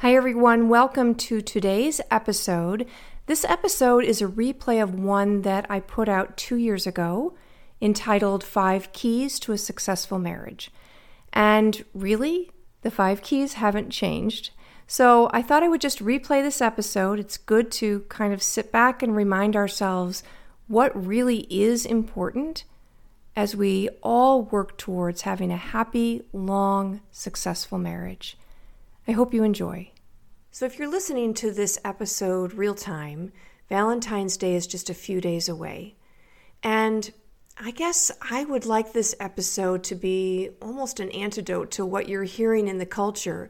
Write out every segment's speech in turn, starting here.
Hi, everyone. Welcome to today's episode. This episode is a replay of one that I put out two years ago entitled Five Keys to a Successful Marriage. And really, the five keys haven't changed. So I thought I would just replay this episode. It's good to kind of sit back and remind ourselves what really is important as we all work towards having a happy, long, successful marriage. I hope you enjoy. So, if you're listening to this episode real time, Valentine's Day is just a few days away. And I guess I would like this episode to be almost an antidote to what you're hearing in the culture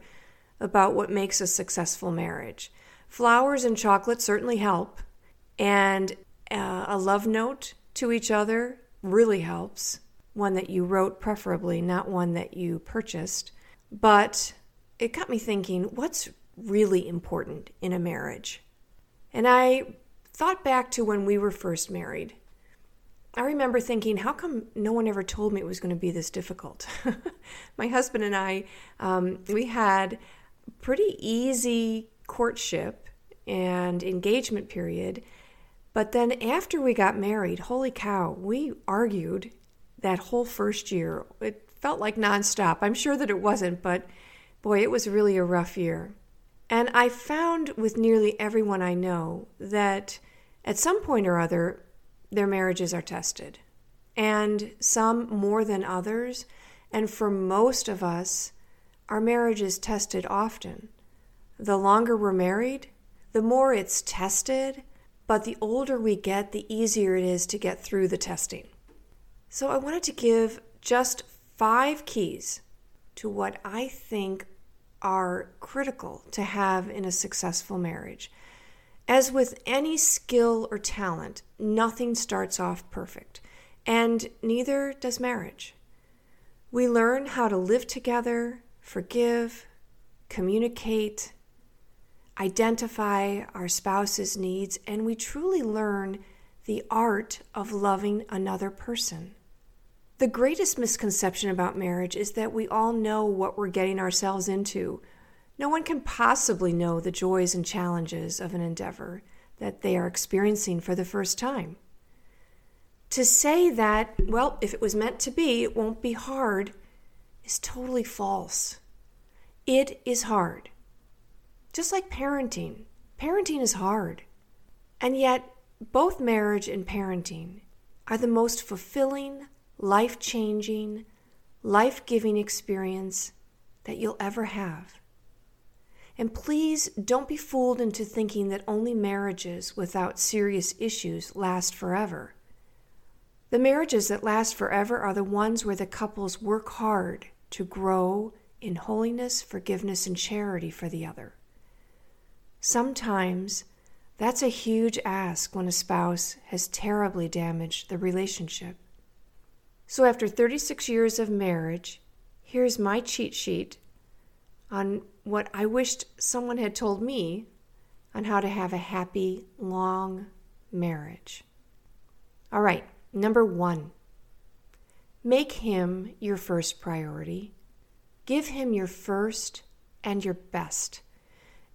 about what makes a successful marriage. Flowers and chocolate certainly help, and uh, a love note to each other really helps. One that you wrote, preferably, not one that you purchased. But it got me thinking what's really important in a marriage? And I thought back to when we were first married. I remember thinking, how come no one ever told me it was going to be this difficult? My husband and I, um, we had pretty easy courtship and engagement period. But then after we got married, holy cow, we argued that whole first year. It felt like nonstop. I'm sure that it wasn't, but boy, it was really a rough year. And I found with nearly everyone I know that at some point or other, their marriages are tested. And some more than others. And for most of us, our marriage is tested often. The longer we're married, the more it's tested, but the older we get, the easier it is to get through the testing. So I wanted to give just five keys to what I think are critical to have in a successful marriage. As with any skill or talent, nothing starts off perfect, and neither does marriage. We learn how to live together, forgive, communicate, identify our spouse's needs, and we truly learn the art of loving another person. The greatest misconception about marriage is that we all know what we're getting ourselves into. No one can possibly know the joys and challenges of an endeavor that they are experiencing for the first time. To say that, well, if it was meant to be, it won't be hard, is totally false. It is hard. Just like parenting, parenting is hard. And yet, both marriage and parenting are the most fulfilling, life changing, life giving experience that you'll ever have. And please don't be fooled into thinking that only marriages without serious issues last forever. The marriages that last forever are the ones where the couples work hard to grow in holiness, forgiveness, and charity for the other. Sometimes that's a huge ask when a spouse has terribly damaged the relationship. So, after 36 years of marriage, here's my cheat sheet on what I wished someone had told me on how to have a happy, long marriage. All right, number one, make him your first priority. Give him your first and your best.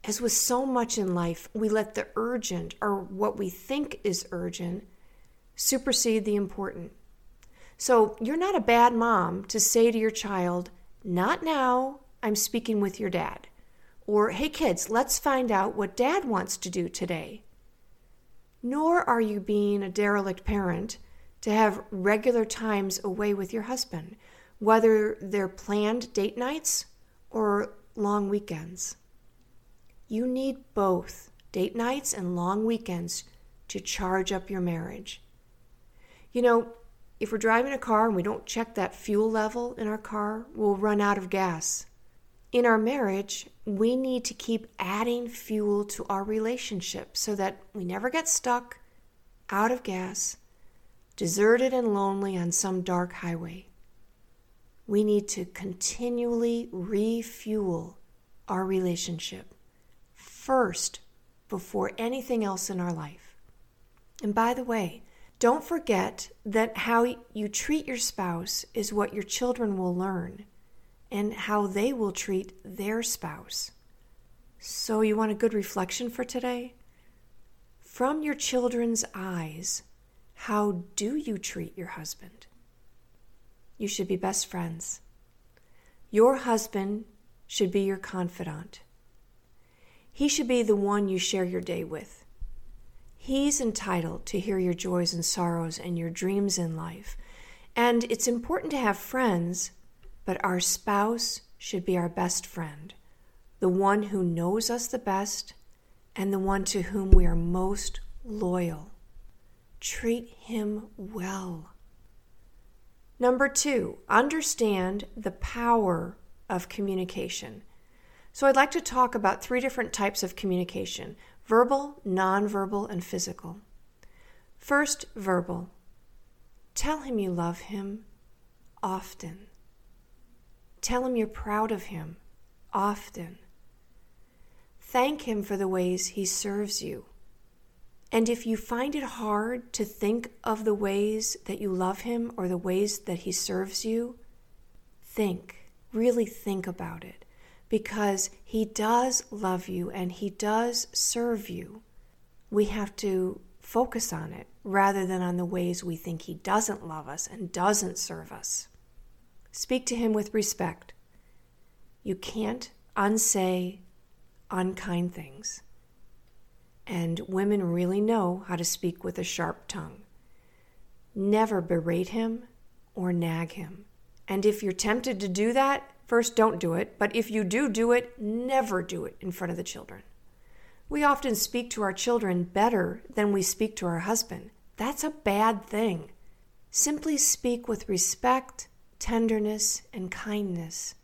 As with so much in life, we let the urgent or what we think is urgent supersede the important. So you're not a bad mom to say to your child, Not now, I'm speaking with your dad. Or, Hey kids, let's find out what dad wants to do today. Nor are you being a derelict parent to have regular times away with your husband, whether they're planned date nights or long weekends. You need both date nights and long weekends to charge up your marriage. You know, if we're driving a car and we don't check that fuel level in our car, we'll run out of gas. in our marriage, we need to keep adding fuel to our relationship so that we never get stuck, out of gas, deserted and lonely on some dark highway. We need to continually refuel our relationship first before anything else in our life. And by the way, don't forget that how you treat your spouse is what your children will learn and how they will treat their spouse. So, you want a good reflection for today? From your children's eyes, how do you treat your husband? You should be best friends. Your husband should be your confidant. He should be the one you share your day with. He's entitled to hear your joys and sorrows and your dreams in life. And it's important to have friends, but our spouse should be our best friend, the one who knows us the best and the one to whom we are most loyal. Treat him well. Number two, understand the power of communication. So, I'd like to talk about three different types of communication verbal, nonverbal, and physical. First, verbal. Tell him you love him often. Tell him you're proud of him often. Thank him for the ways he serves you. And if you find it hard to think of the ways that you love him or the ways that he serves you, think, really think about it, because he does love you and he does serve you. We have to focus on it rather than on the ways we think he doesn't love us and doesn't serve us. Speak to him with respect. You can't unsay unkind things. And women really know how to speak with a sharp tongue. Never berate him or nag him. And if you're tempted to do that, first don't do it. But if you do do it, never do it in front of the children. We often speak to our children better than we speak to our husband. That's a bad thing. Simply speak with respect, tenderness, and kindness.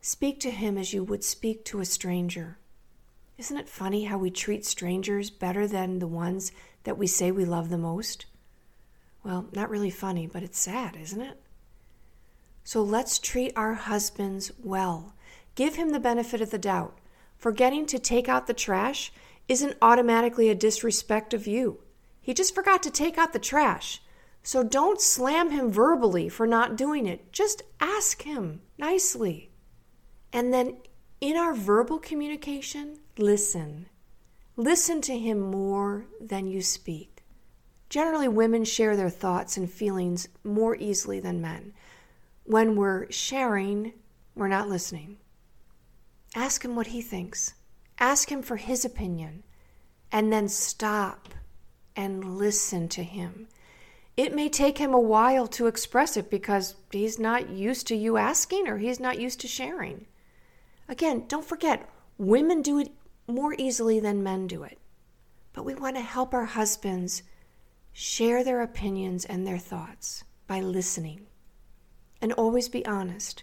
Speak to him as you would speak to a stranger. Isn't it funny how we treat strangers better than the ones that we say we love the most? Well, not really funny, but it's sad, isn't it? So let's treat our husbands well. Give him the benefit of the doubt. Forgetting to take out the trash isn't automatically a disrespect of you. He just forgot to take out the trash. So don't slam him verbally for not doing it. Just ask him nicely. And then in our verbal communication, listen. Listen to him more than you speak. Generally, women share their thoughts and feelings more easily than men. When we're sharing, we're not listening. Ask him what he thinks, ask him for his opinion, and then stop and listen to him. It may take him a while to express it because he's not used to you asking or he's not used to sharing. Again, don't forget, women do it more easily than men do it. But we want to help our husbands share their opinions and their thoughts by listening. And always be honest.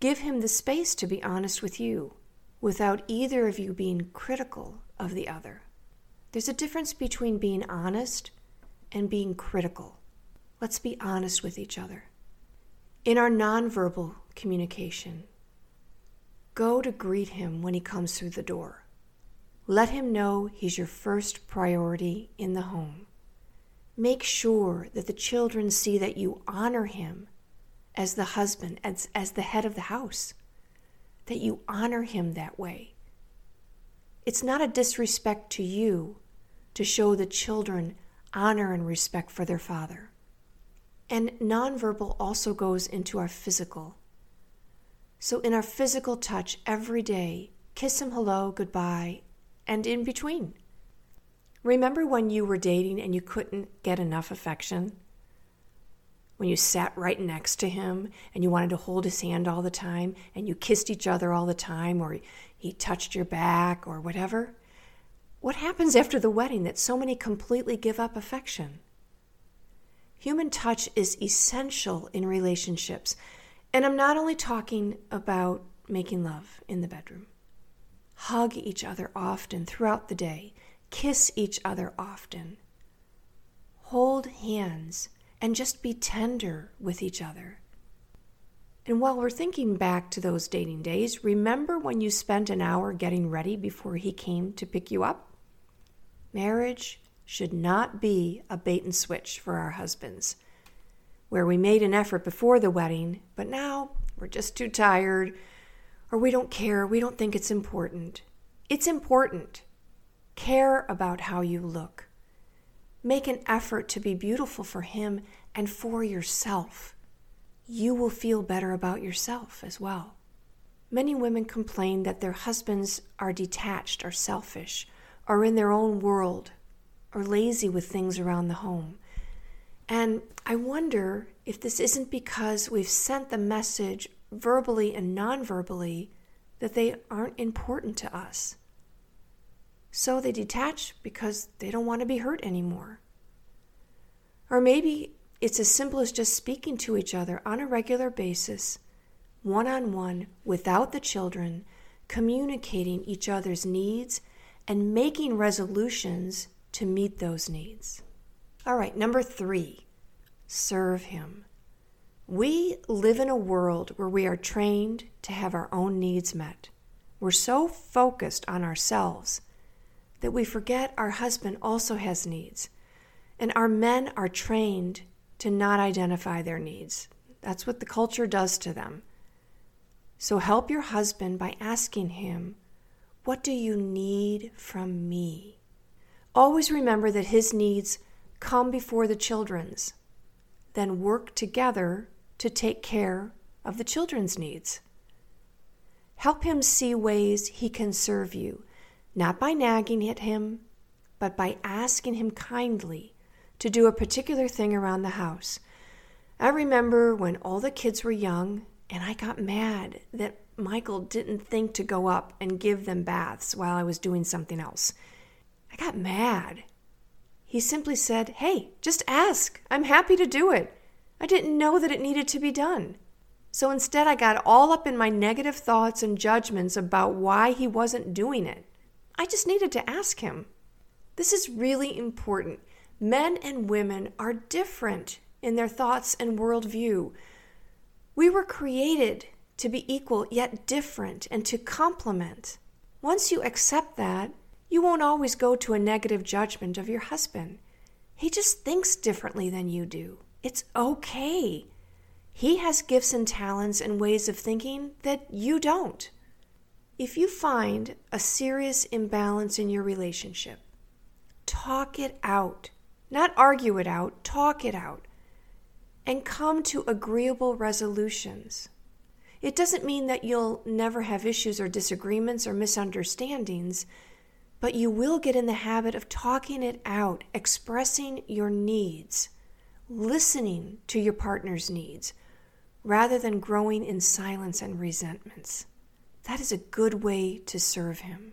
Give him the space to be honest with you without either of you being critical of the other. There's a difference between being honest and being critical. Let's be honest with each other. In our nonverbal communication, Go to greet him when he comes through the door. Let him know he's your first priority in the home. Make sure that the children see that you honor him as the husband, as, as the head of the house, that you honor him that way. It's not a disrespect to you to show the children honor and respect for their father. And nonverbal also goes into our physical. So, in our physical touch every day, kiss him hello, goodbye, and in between. Remember when you were dating and you couldn't get enough affection? When you sat right next to him and you wanted to hold his hand all the time and you kissed each other all the time or he touched your back or whatever? What happens after the wedding that so many completely give up affection? Human touch is essential in relationships and I'm not only talking about making love in the bedroom. Hug each other often throughout the day. Kiss each other often. Hold hands and just be tender with each other. And while we're thinking back to those dating days, remember when you spent an hour getting ready before he came to pick you up? Marriage should not be a bait and switch for our husbands, where we made an effort before the wedding, but now we're just too tired, or we don't care, we don't think it's important. It's important. Care about how you look. Make an effort to be beautiful for him and for yourself you will feel better about yourself as well. Many women complain that their husbands are detached or selfish, or in their own world, or lazy with things around the home. And I wonder if this isn't because we've sent the message verbally and non verbally that they aren't important to us. So they detach because they don't want to be hurt anymore. Or maybe it's as simple as just speaking to each other on a regular basis, one on one, without the children, communicating each other's needs, and making resolutions to meet those needs. All right, number three, serve Him. We live in a world where we are trained to have our own needs met. We're so focused on ourselves that we forget our husband also has needs. And our men are trained to not identify their needs. That's what the culture does to them. So help your husband by asking him, What do you need from me? Always remember that his needs come before the children's. Then work together to take care of the children's needs. Help him see ways he can serve you, not by nagging at him, but by asking him kindly to do a particular thing around the house. I remember when all the kids were young and I got mad that Michael didn't think to go up and give them baths while I was doing something else. I got mad. He simply said, Hey, just ask. I'm happy to do it. I didn't know that it needed to be done. So instead, I got all up in my negative thoughts and judgments about why he wasn't doing it. I just needed to ask him. This is really important. Men and women are different in their thoughts and worldview. We were created to be equal yet different and to complement. Once you accept that, you won't always go to a negative judgment of your husband. He just thinks differently than you do. It's okay. He has gifts and talents and ways of thinking that you don't. If you find a serious imbalance in your relationship, talk it out. Not argue it out, talk it out, and come to agreeable resolutions. It doesn't mean that you'll never have issues or disagreements or misunderstandings, but you will get in the habit of talking it out, expressing your needs, listening to your partner's needs, rather than growing in silence and resentments. That is a good way to serve him.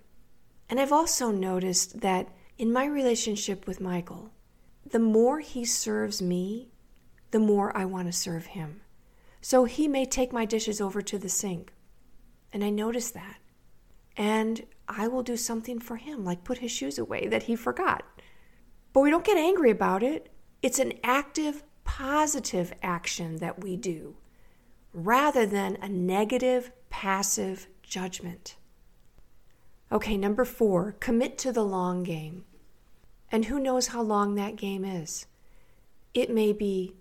And I've also noticed that in my relationship with Michael, the more he serves me, the more I want to serve him. So he may take my dishes over to the sink. And I notice that. And I will do something for him, like put his shoes away that he forgot. But we don't get angry about it. It's an active, positive action that we do rather than a negative, passive judgment. Okay, number four, commit to the long game. And who knows how long that game is? It may be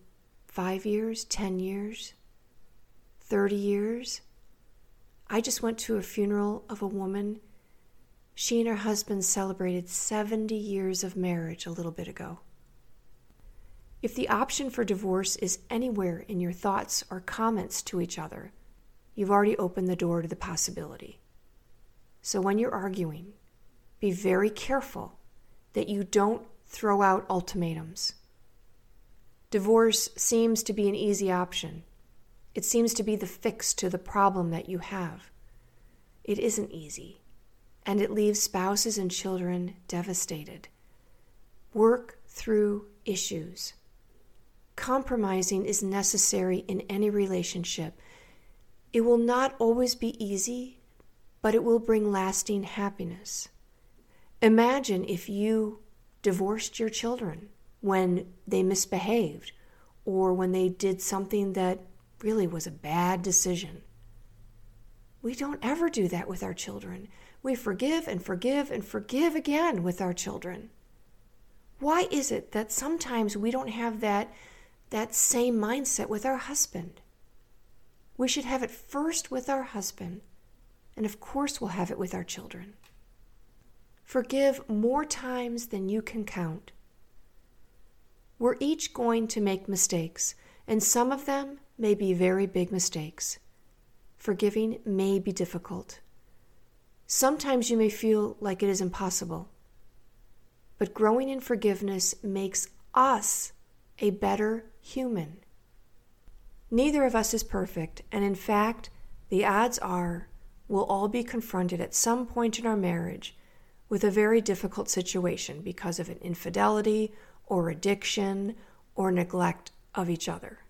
five years, 10 years, 30 years. I just went to a funeral of a woman. She and her husband celebrated 70 years of marriage a little bit ago. If the option for divorce is anywhere in your thoughts or comments to each other, you've already opened the door to the possibility. So when you're arguing, be very careful that you don't throw out ultimatums. Divorce seems to be an easy option. It seems to be the fix to the problem that you have. It isn't easy, and it leaves spouses and children devastated. Work through issues. Compromising is necessary in any relationship. It will not always be easy, but it will bring lasting happiness. Imagine if you divorced your children when they misbehaved or when they did something that really was a bad decision. We don't ever do that with our children. We forgive and forgive and forgive again with our children. Why is it that sometimes we don't have that, that same mindset with our husband? We should have it first with our husband, and of course, we'll have it with our children. Forgive more times than you can count. We're each going to make mistakes, and some of them may be very big mistakes. Forgiving may be difficult. Sometimes you may feel like it is impossible. But growing in forgiveness makes us a better human. Neither of us is perfect, and in fact, the odds are we'll all be confronted at some point in our marriage with a very difficult situation because of an infidelity or addiction or neglect of each other.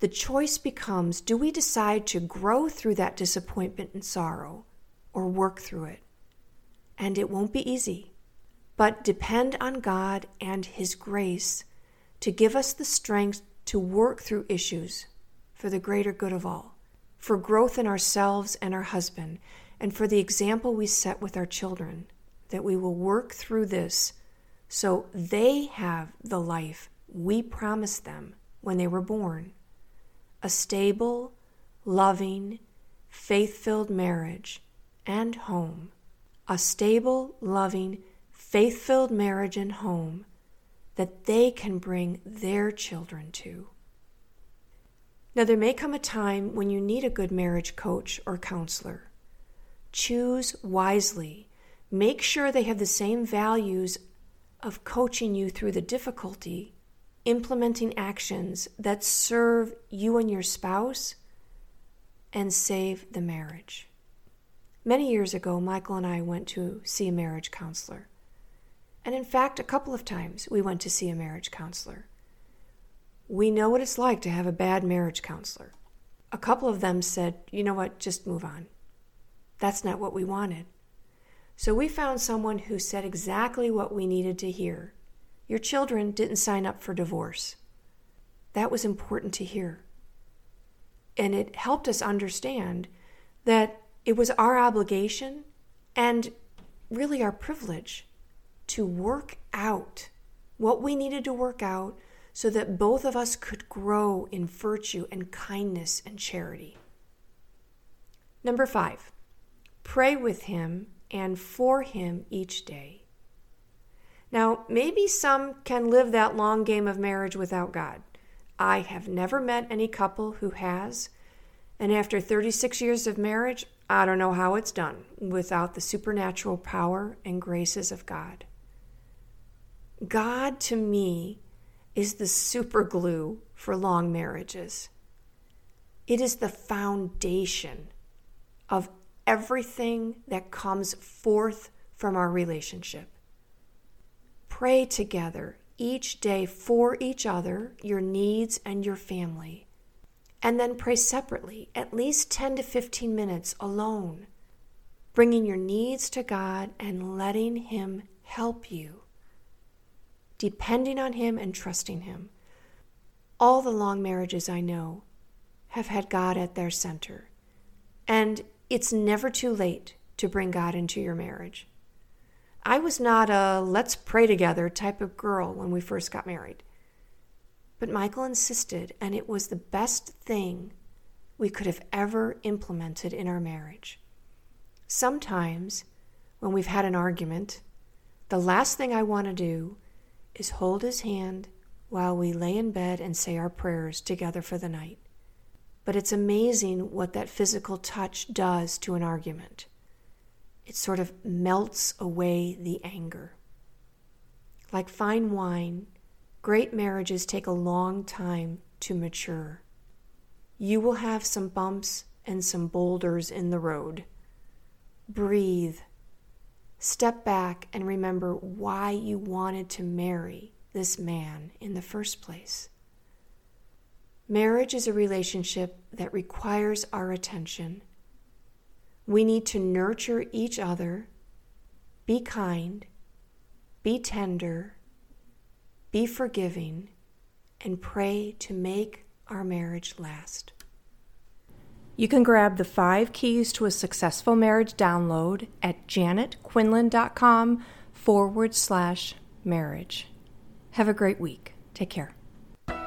The choice becomes do we decide to grow through that disappointment and sorrow or work through it? And it won't be easy but depend on God and His grace to give us the strength to work through issues for the greater good of all, for growth in ourselves and our husband, and for the example we set with our children, that we will work through this so they have the life we promised them when they were born a stable, loving, faith filled marriage and home. A stable, loving, faith filled marriage and home that they can bring their children to. Now, there may come a time when you need a good marriage coach or counselor. Choose wisely. Make sure they have the same values of coaching you through the difficulty, implementing actions that serve you and your spouse and save the marriage. Many years ago, Michael and I went to see a marriage counselor. And in fact, a couple of times we went to see a marriage counselor. We know what it's like to have a bad marriage counselor. A couple of them said, you know what, just move on. That's not what we wanted. So we found someone who said exactly what we needed to hear. Your children didn't sign up for divorce. That was important to hear. And it helped us understand that it was our obligation and really our privilege to work out what we needed to work out so that both of us could grow in virtue and kindness and charity. Number five, pray with him and for him each day. Now, maybe some can live that long game of marriage without God. I have never met any couple who has, and after 36 years of marriage, I don't know how it's done without the supernatural power and graces of God. God to me is the super glue for long marriages. It is the foundation of everything that comes forth from our relationship. Pray together each day for each other, your needs, and your family. And then pray separately, at least 10 to 15 minutes alone, bringing your needs to God and letting Him help you depending on Him and trusting Him. All the long marriages I know have had God at their center. And it's never too late to bring God into your marriage. I was not a let's pray together type of girl when we first got married. But Michael insisted, and it was the best thing we could have ever implemented in our marriage. Sometimes, when we've had an argument, the last thing I want to do is hold his hand while we lay in bed and say our prayers together for the night. But it's amazing what that physical touch does to an argument. It sort of melts away the anger. Like fine wine, great marriages take a long time to mature. You will have some bumps and some boulders in the road. Breathe Step back and remember why you wanted to marry this man in the first place. Marriage is a relationship that requires our attention. We need to nurture each other, be kind, be tender, be forgiving, and pray to make our marriage last. You can grab the five keys to a successful marriage download at janetquinlan.com forward slash marriage. Have a great week. Take care.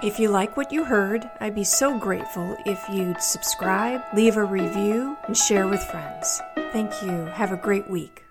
If you like what you heard, I'd be so grateful if you'd subscribe, leave a review, and share with friends. Thank you. Have a great week.